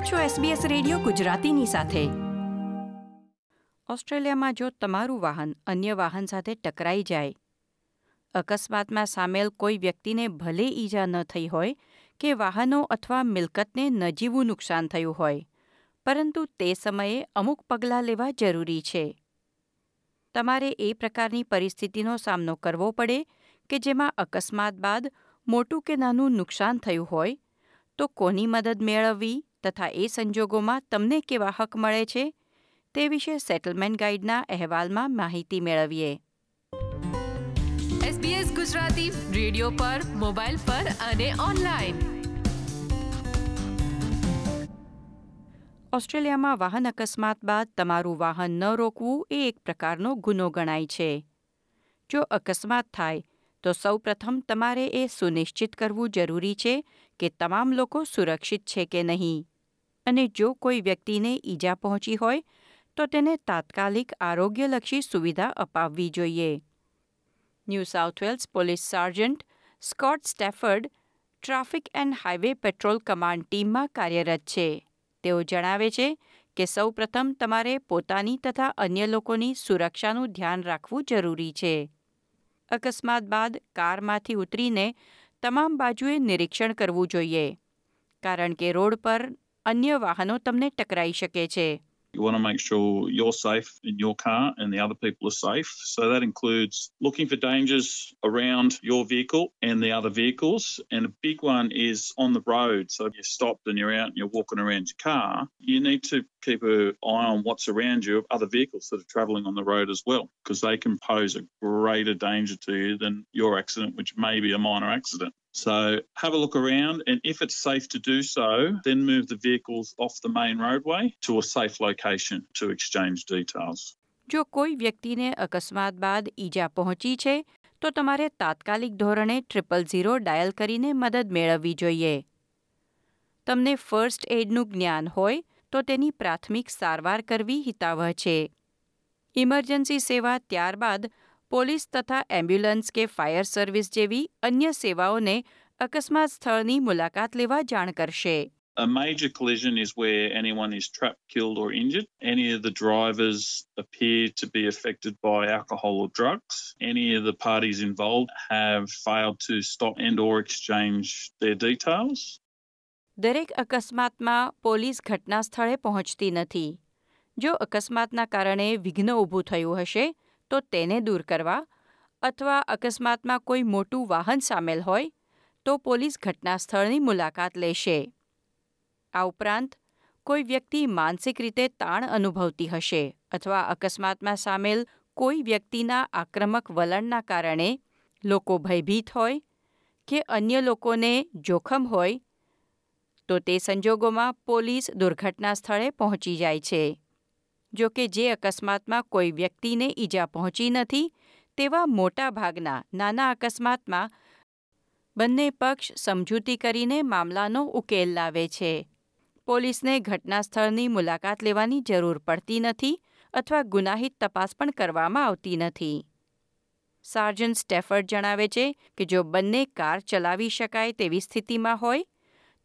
આપ છો SBS radio ગુજરાતીની સાથે. ઓસ્ટ્રેલિયામાં જો તમારું વાહન અન્ય વાહન સાથે ટકરાઈ જાય, અકસ્માતમાં સામેલ કોઈ વ્યક્તિને ભલે ઈજા ન થઈ હોય કે વાહનો અથવા મિલકતને નજીવું નુકસાન થયું હોય, પરંતુ તે સમયે અમુક પગલાં લેવા જરૂરી છે. તમારે એ પ્રકારની પરિસ્થિતિનો સામનો કરવો પડે કે જેમાં અકસ્માત બાદ મોટું કે નાનું નુકસાન થયું હોય, તો કોની મદદ મેળવવી? તથા એ સંજોગોમાં તમને કેવા હક મળે છે તે વિશે સેટલમેન્ટ ગાઈડના અહેવાલમાં માહિતી મેળવીએ. SBS ગુજરાતી રેડિયો પર મોબાઈલ પર અને ઓનલાઈન. ઓસ્ટ્રેલિયામાં વાહન અકસ્માત બાદ તમારું વાહન ન રોકવું એ એક પ્રકારનો ગુનો ગણાય છે. જો અકસ્માત થાય તો સૌપ્રથમ તમારે એ સુનિશ્ચિત કરવું જરૂરી છે કે તમામ લોકો સુરક્ષિત છે કે નહીં. અને જો કોઈ વ્યક્તિને ઈજા પહોંચી હોય, તો તેને તાત્કાલિક આરોગ્યલક્ષી સુવિધા અપાવવી જોઈએ. New South Wales police sergeant Scott Stafford traffic and highway patrol command ટીમમાં કાર્યરત છે. તેઓ જણાવે છે કે સૌપ્રથમ તમારે પોતાની તથા અન્ય લોકોની સુરક્ષાનું ધ્યાન રાખવું જરૂરી છે. અકસ્માત બાદ કારમાંથી ઉતરીને તમામ બાજુએ નિરીક્ષણ કરવું જોઈએ, કારણ કે રોડ પર અન્ય વાહનો તમને ટકરાઈ શકે છે You want to make sure you're safe in your car and the other people are safe. So that includes looking for dangers around your vehicle and the other vehicles. And a big one is on the road. So if you're stopped and you're out and you're walking around your car, you need to keep an eye on what's around you of other vehicles that are travelling on the road as well, because they can pose a greater danger to you than your accident, which may be a minor accident. So have a look around, and if it's safe to do so, then move the vehicles off the main roadway to a safe location to exchange details. જો કોઈ વ્યક્તિને અકસ્માત બાદ ઈજા પહોંચી છે તો તમારે તાત્કાલિક ધોરણે ટ્રિપલ ઝીરો ડાયલ કરીને મદદ મેળવવી જોઈએ તમને ફર્સ્ટ એડનું જ્ઞાન હોય તો તેની પ્રાથમિક સારવાર કરવી હિતાવહ છે ઇમરજન્સી સેવા ત્યારબાદ પોલીસ તથા એમ્બ્યુલન્સ કે ફાયર સર્વિસ જેવી અન્ય સેવાઓને અકસ્માત સ્થળની મુલાકાત લેવા જાણ કરશે A major collision is where anyone is trapped, killed, or injured. Any of the drivers appear to be affected by alcohol or drugs. Any of the parties involved have failed to stop and or exchange their details. દરેક અકસ્માતમાં police ઘટના સ્થળે પહોંચતી નથી જો અકસ્માતના કારણે વિઘ્ન ઊભું થયું હશે તો તેને દૂર કરવા અથવા અકસ્માતમાં કોઈ મોટું વાહન સામેલ હોય, તો પોલીસ ઘટના સ્થળની મુલાકાત લેશે. આ ઉપરાંત, કોઈ વ્યક્તિ માનસિક રીતે તાણ અનુભવતી હશે અથવા અકસ્માતમાં સામેલ કોઈ વ્યક્તિના આક્રમક વલણના કારણે લોકો ભયભીત હોય કે અન્ય લોકોને જોખમ હોય, તો તે સંજોગોમાં પોલીસ દુર્ઘટના સ્થળે પહોંચી જાય છે. જો કે જે અકસ્માતમાં કોઈ વ્યક્તિને ઈજા પહોંચી નથી, તેવા મોટાભાગના નાના અકસ્માતમાં બંને પક્ષ સમજૂતી કરીને મામલાનો ઉકેલ લાવે છે. પોલીસને ઘટના સ્થળની મુલાકાત લેવાની જરૂર પડતી નથી અથવા ગુનાહિત તપાસ પણ કરવામાં આવતી નથી. સાર્જન સ્ટેફર્ડ જણાવે છે કે જો બંને કાર ચલાવી શકાય તેવી સ્થિતિમાં હોય,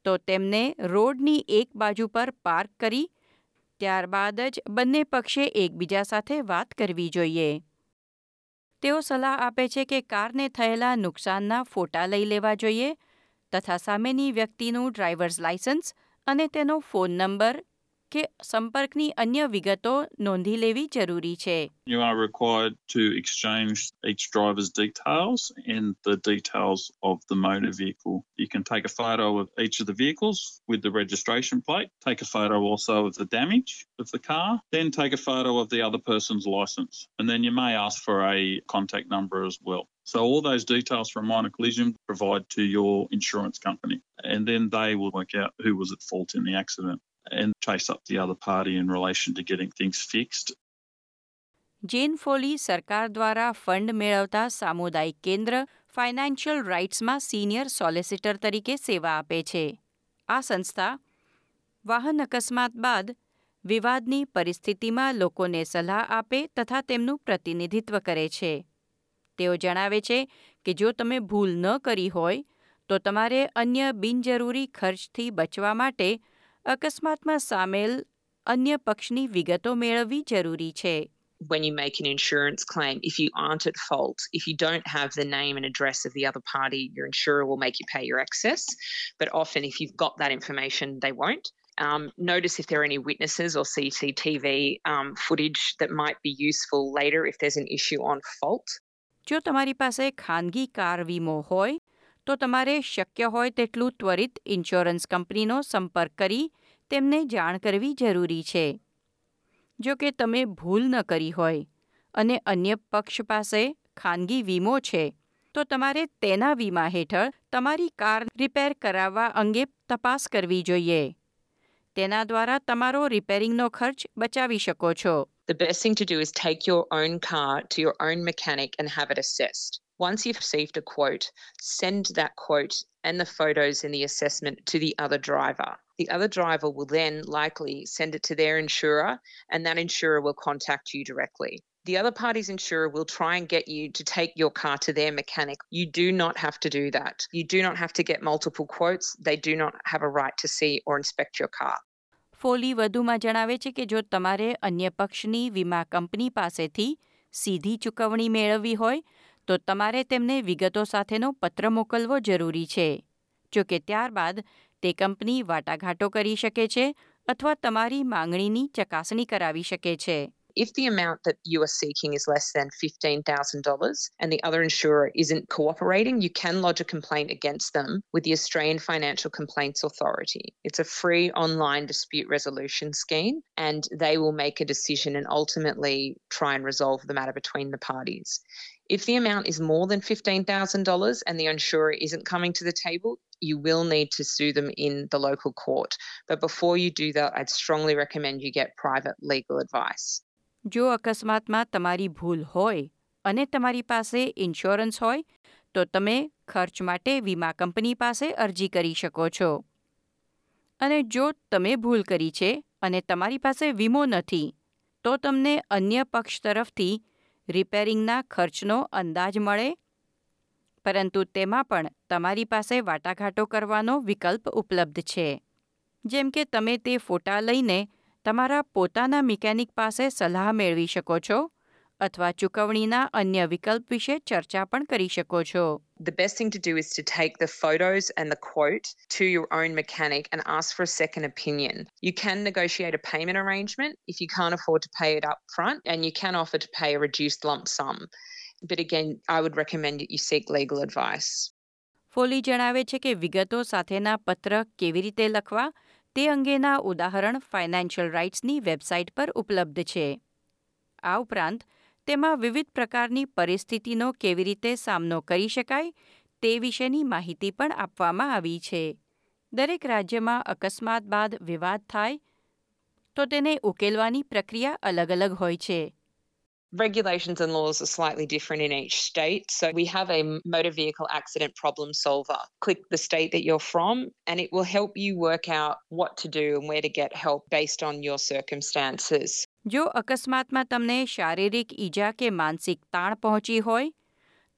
તો તેમને રોડની એક બાજુ પર પાર્ક કરી ત્યારબાદ જ બંને પક્ષે એકબીજા સાથે વાત કરવી જોઈએ. તેઓ સલાહ આપે છે કે કારને થયેલા નુકસાનના ફોટા લઈ લેવા જોઈએ તથા સામેની વ્યક્તિનું ડ્રાઈવર્સ લાયસન્સ અને તેનો phone number કે સંપર્કની અન્ય વિગતો નોંધી લેવી જરૂરી છે You are required to exchange each driver's details and the details of the motor vehicle. You can take a photo of each of the vehicles with the registration plate, take a photo also of the damage of the car, then take a photo of the other person's license. And then you may ask for a contact number as well. So all those details from minor collision provide to your insurance company. And then they will work out who was at fault in the accident And chase up the other party in relation to getting things fixed. Jane Foley સરકાર દ્વારા fund મેળવતા સામુદાયિક કેન્દ્ર financial રાઇટ્સમાં senior solicitor તરીકે સેવા આપે છે આ સંસ્થા વાહન અકસ્માત બાદ વિવાદની પરિસ્થિતિમાં લોકોને સલાહ આપે તથા તેમનું પ્રતિનિધિત્વ કરે છે તેઓ જણાવે છે કે જો તમે ભૂલ ન કરી હોય તો તમારે અન્ય બિનજરૂરી ખર્ચથી બચવા માટે અકસ્માતમાં સામેલ અન્ય પક્ષની વિગતો મેળવવી જરૂરી છે when you make an insurance claim, if you aren't at fault, if you don't have the name and address of the other party, your insurer will make you pay your excess. But often, if you've got that information, they won't. Um, notice if there are any witnesses or CCTV um, footage that might be useful later if there's an issue on fault. જો તમારી પાસે ખાનગી car વીમો હોય તો તમારે શક્ય હોય તેટલું ત્વરિત ઇન્સ્યોરન્સ કંપનીનો સંપર્ક કરી તેમને જાણ કરવી જરૂરી છે. જો કે તમે ભૂલ ન કરી હોય અને અન્ય પક્ષ પાસે ખાનગી વીમો છે, તો તમારે તેના વીમા હેઠળ તમારી કાર રિપેર કરાવવા અંગે તપાસ કરવી જોઈએ. તેના દ્વારા તમારો રિપેરિંગનો ખર્ચ બચાવી શકો છો The best thing to do is take your own car to your own mechanic and have it assessed. Once you've received a quote, send that quote and the photos in the assessment to the other driver. The other driver will then likely send it to their insurer, and that insurer will contact you directly. The other party's insurer will try and get you to take your car to their mechanic. You do not have to do that. You do not have to get multiple quotes. They do not have a right to see or inspect your car. ફોલી વધુમાં જણાવે છે કે જો તમારે અન્ય પક્ષની વીમા company પાસેથી સીધી ચૂકવણી મેળવવી હોય તો તમારે તેમને વિગતો સાથેનો પત્ર મોકલવો જરૂરી છે જો કે ત્યારબાદ તે કંપની વાટાઘાટો કરી શકે છે અથવા તમારી માંગણીની ચકાસણી કરાવી શકે છે If the amount that you are seeking is less than $15,000 and the other insurer isn't cooperating, you can lodge a complaint against them with the Australian Financial Complaints Authority. It's a free online dispute resolution scheme and they will make a decision and ultimately try and resolve the matter between the parties. If the amount is more than $15,000 and the insurer isn't coming to the table, you will need to sue them in the local court. But before you do that, I'd strongly recommend you get private legal advice. જો અકસ્માતમાં તમારી ભૂલ હોય અને તમારી પાસે insurance હોય, તો તમે ખર્ચ માટે વીમા કંપની પાસે અરજી કરી શકો છો. અને જો તમે ભૂલ કરી છે અને તમારી પાસે વીમો નથી, તો તમને અન્ય પક્ષ તરફથી રિપેરિંગના ખર્ચનો અંદાજ મળે, પરંતુ તેમાં પણ તમારી પાસે વાટાઘાટો કરવાનો વિકલ્પ ઉપલબ્ધ છે. જેમ કે તમે તે ફોટા લઈને તમારા પોતાના મિકેનિક પાસે સલાહ મેળવી શકો છો અથવા ચૂકવણીના અન્ય વિકલ્પ વિશે ચર્ચા પણ કરી શકો છો The best thing to do is to take the photos and the quote to your own mechanic and ask for a second opinion. You can negotiate a payment arrangement if you can't afford to pay it up front, and you can offer to pay a reduced lump sum. But again, I would recommend that you seek legal advice. ફોલી જણાવે છે કે વિગતો સાથેના પત્ર કેવી રીતે લખવા તે અંગેના ઉદાહરણ ફાઇનાન્શિયલ રાઇટ્સની વેબસાઇટ પર ઉપલબ્ધ છે. આ ઉપરાંત, તેમાં વિવિધ પ્રકારની પરિસ્થિતિનો કેવી રીતે સામનો કરી શકાય તે વિશેની માહિતી પણ આપવામાં આવી છે. દરેક રાજ્યમાં અકસ્માત બાદ વિવાદ થાય તો તેને ઉકેલવાની પ્રક્રિયા અલગ અલગ હોય છે. Regulations and laws are slightly different in each state. So we have a motor vehicle accident problem solver. Click the state that you're from, and it will help you work out what to do and where to get help based on your circumstances. જો અકસ્માતમાં તમને શારીરિક ઈજા કે માનસિક તાણ પહોંચી હોય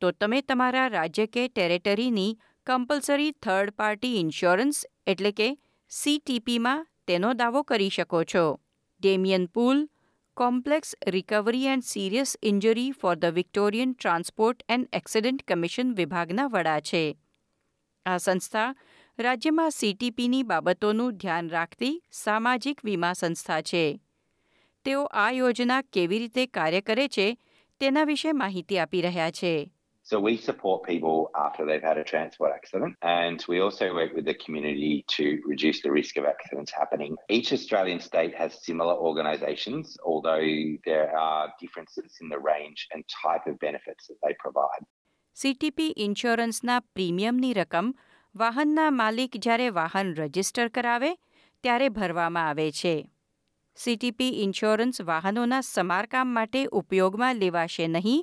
તો તમે તમારા રાજ્ય કે ટેરેટરીની કમ્પલસરી થર્ડ પાર્ટી ઇન્સ્યોરન્સ એટલે કે સીટીપીમાં તેનો દાવો કરી શકો છો Damien Poole complex recovery and serious injury for the Victorian transport and accident commission વિભાગના વડા છે. આ સંસ્થા રાજ્યમાં સીટીપીની બાબતોનું ધ્યાન રાખતી સામાજિક વીમા સંસ્થા છે. તેઓ આ યોજના કેવી રીતે કાર્ય કરે છે તેના વિશે માહિતી આપી રહ્યા છે. So we support people after they've had a transport accident and we also work with the community to reduce the risk of accidents happening. Each Australian state has similar organisations, although there are differences in the range and type of benefits that they provide. CTP ઇન્સ્યોરન્સના પ્રીમિયમની રકમ વાહનના માલિક જ્યારે વાહન register કરાવે ત્યારે ભરવામાં આવે છે સીટીપી ઇન્સ્યોરન્સ વાહનોના સમારકામ માટે ઉપયોગમાં લેવાશે નહીં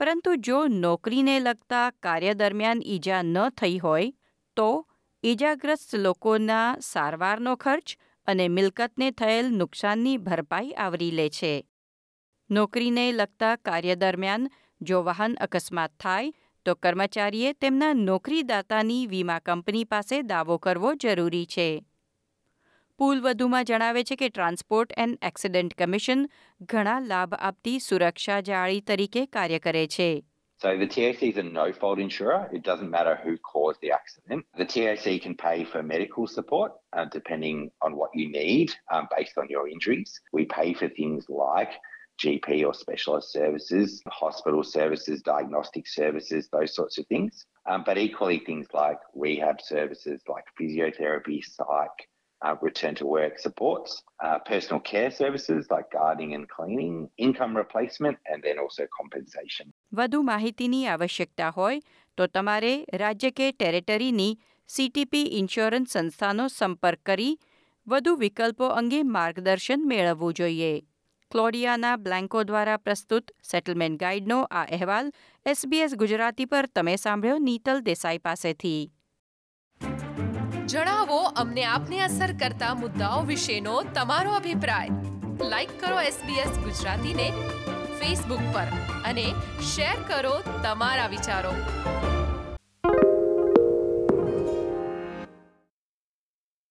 પરંતુ જો નોકરીને લગતા કાર્ય દરમિયાન ઈજા ન થઈ હોય, તો ઈજાગ્રસ્ત લોકોના સારવારનો ખર્ચ અને મિલકતને થયેલ નુકસાનની ભરપાઈ આવરી લે છે. નોકરીને લગતા કાર્ય દરમિયાન જો વાહન અકસ્માત થાય, તો કર્મચારીએ તેમના નોકરીદાતાની વીમા કંપની પાસે દાવો કરવો જરૂરી છે. પુલ વધુમાં જણાવે છે કે ટ્રાન્સપોર્ટ એન્ડ એક્સિડન્ટ કમિશન ઘણા લાભ આપતી સુરક્ષા જાળી તરીકે કાર્ય કરે છે So the TAC is a no fault insurer. It doesn't matter who caused the accident. The TAC can pay for medical support uh, depending on what you need um, based on your injuries. We pay for things like GP or specialist services, hospital services, diagnostic services, those sorts of things. Um, but equally, things like rehab services like physiotherapy, psych, uh, return to work supports, uh, personal care services like gardening and cleaning, income replacement, and then also compensation. વધુ માહિતીની આવશ્યકતા હોય તો તમારે રાજ્ય કે ટેરેટરીની CTP insurance સંસ્થાનો સંપર્ક કરી વધુ વિકલ્પો અંગે માર્ગદર્શન મેળવવું જોઈએ ક્લોડિયાના બ્લેન્કો દ્વારા પ્રસ્તુત સેટલમેન્ટ ગાઈડનો આ અહેવાલ એસબીએસ ગુજરાતી પર તમે સાંભળ્યો નીતલ દેસાઈ પાસેથી જણાવો અમને આપને અસર કરતા મુદ્દાઓ વિશેનો તમારો અભિપ્રાય. લાઈક કરો એસબીએસ ગુજરાતીને ફેસબુક પર અને શેર કરો તમારા વિચારો.